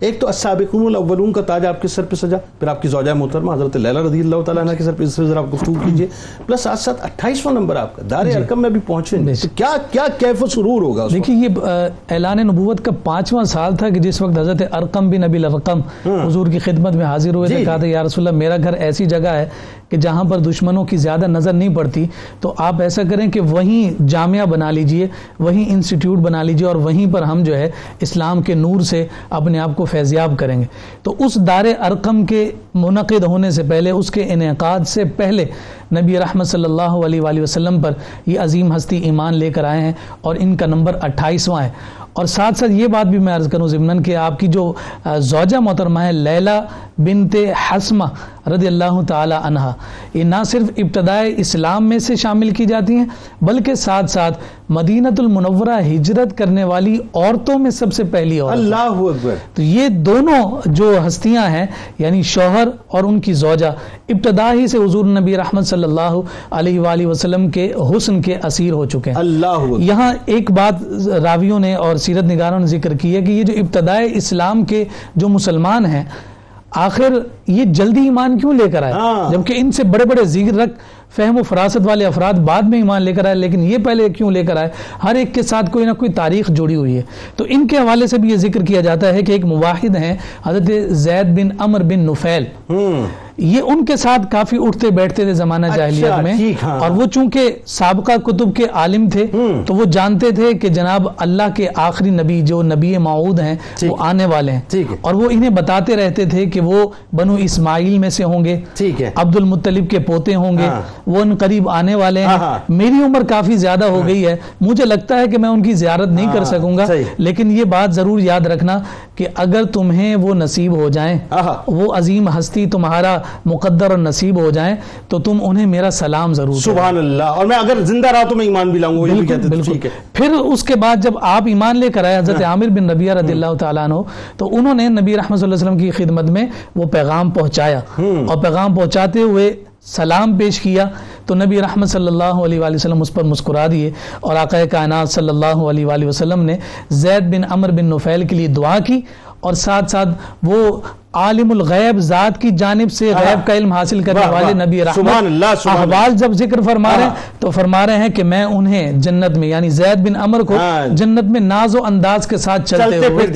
ایک تو السابقون الاولون کا تاج آپ کے سر پہ سجا پھر آپ کی زوجہ محترمہ حضرت لیلہ رضی اللہ تعالیٰ عنہ کے سر پہ اس سے ذرا آپ گفتگو کیجیے۔ پلس ساتھ ساتھ اٹھائیسواں نمبر آپ کا دار ارکم میں بھی پہنچے تو کیا کیا کیف و سرور ہوگا دیکھیے یہ اعلان نبوت کا پانچواں سال تھا کہ جس وقت حضرت ارقم بن نبی الرقم حضور کی خدمت میں حاضر ہوئے تھے کہا تھا یا رسول اللہ میرا گھر ایسی جگہ ہے کہ جہاں پر دشمنوں کی زیادہ نظر نہیں پڑتی۔ تو آپ ایسا کریں کہ وہیں جامعہ بنا لیجیے وہیں انسٹیٹیوٹ بنا لیجیے اور وہیں پر ہم جو ہے اسلام کے نور سے اپنے آپ کو فیضیاب کریں گے۔ تو اس دار ارقم کے منعقد ہونے سے پہلے، اس کے انعقاد سے پہلے نبی رحمت صلی اللہ علیہ وآلہ وسلم پر یہ عظیم ہستی ایمان لے کر آئے ہیں اور ان کا نمبر اٹھائیسواں ہے۔ اور ساتھ ساتھ یہ بات بھی میں عرض کروں ضمن کہ آپ کی جو زوجہ محترمہ ہے لیلہ بنت حسمہ رضی اللہ تعالی عنہ یہ نہ صرف ابتدائے اسلام میں سے شامل کی جاتی ہیں بلکہ ساتھ ساتھ مدینت المنورہ ہجرت کرنے والی عورتوں میں سب سے پہلی عورت اللہ اکبر۔ تو یہ دونوں جو ہستیاں ہیں یعنی شوہر اور ان کی زوجہ ابتدا ہی سے حضور نبی رحمت صلی اللہ علیہ وآلہ وسلم کے حسن کے اسیر ہو چکے ہیں۔ اللہ یہاں ایک بات راویوں نے اور سیرت نگاروں نے ذکر کی ہے کہ یہ جو ابتدائے اسلام کے جو مسلمان ہیں آخر یہ جلدی ایمان کیوں لے کر آئے ہاں۔ جبکہ ان سے بڑے بڑے ذکر رکھ فہم و فراست والے افراد بعد میں ایمان لے کر آئے لیکن یہ پہلے کیوں لے کر آئے؟ ہر ایک کے ساتھ کوئی نہ کوئی تاریخ جڑی ہوئی ہے۔ تو ان کے حوالے سے بھی یہ ذکر کیا جاتا ہے کہ ایک مواحد ہیں حضرت زید بن امر بن نفیل۔ یہ ان کے ساتھ کافی اٹھتے بیٹھتے تھے زمانہ اچھا، جاہلیت میں۔ ہاں۔ اور وہ چونکہ سابقہ کتب کے عالم تھے تو وہ جانتے تھے کہ جناب اللہ کے آخری نبی جو نبی معود ہیں۔ وہ آنے والے ہیں۔ اور وہ انہیں بتاتے رہتے تھے کہ وہ بنو اسماعیل میں سے ہوں گے۔ عبد المطلب کے پوتے ہوں گے۔ ہاں۔ وہ ان قریب آنے والے ہاں، ہیں۔ ہاں۔ میری عمر کافی زیادہ ہو گئی ہے۔ مجھے لگتا ہے کہ میں ان کی زیارت نہیں کر ہاں، سکوں گا۔ لیکن یہ بات ضرور یاد رکھنا کہ اگر تمہیں وہ نصیب ہو جائیں۔ وہ عظیم ہستی تمہارا مقدر اور نصیب ہو جائیں تو تم انہیں میرا سلام ضرور سبحان اللہ۔ اور میں اگر زندہ رہا تو میں ایمان بھی لاؤں گا بالکل بالکل۔ پھر اس کے بعد جب آپ ایمان لے کر آئے حضرت عامر بن ربیہ رضی اللہ تعالیٰ عنہ تو انہوں نے نبی رحمت صلی اللہ علیہ وسلم کی خدمت میں وہ پیغام پہنچایا۔ اور پیغام پہنچاتے ہوئے سلام پیش کیا۔ تو نبی رحمت صلی اللہ علیہ وآلہ وسلم اس پر مسکرا دیے اور آقا کائنات صلی اللہ علیہ وآلہ وسلم نے زید بن عمر بن نفیل کے لیے دعا کی اور ساتھ ساتھ وہ عالم الغیب ذات کی جانب سے غیب کا علم حاصل کرنے والے۔ نبی رحمت۔ احوال جب ذکر فرما رہے ہاں۔ ہیں تو فرما رہے ہیں کہ میں انہیں جنت میں یعنی زید بن عمر کو ہاں۔ جنت میں ناز و انداز کے ساتھ چلتے چلتے ہوئے